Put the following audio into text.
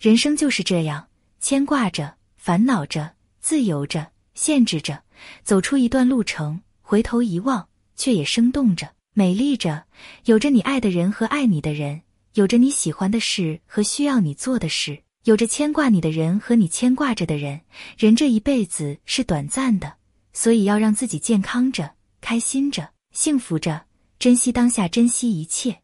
人生就是这样牵挂着烦恼着自由着限制着走出一段路程回头一望却也生动着美丽着。有着你爱的人和爱你的人有着你喜欢的事和需要你做的事有着牵挂你的人和你牵挂着的人人这一辈子是短暂的所以要让自己健康着开心着幸福着珍惜当下珍惜一切。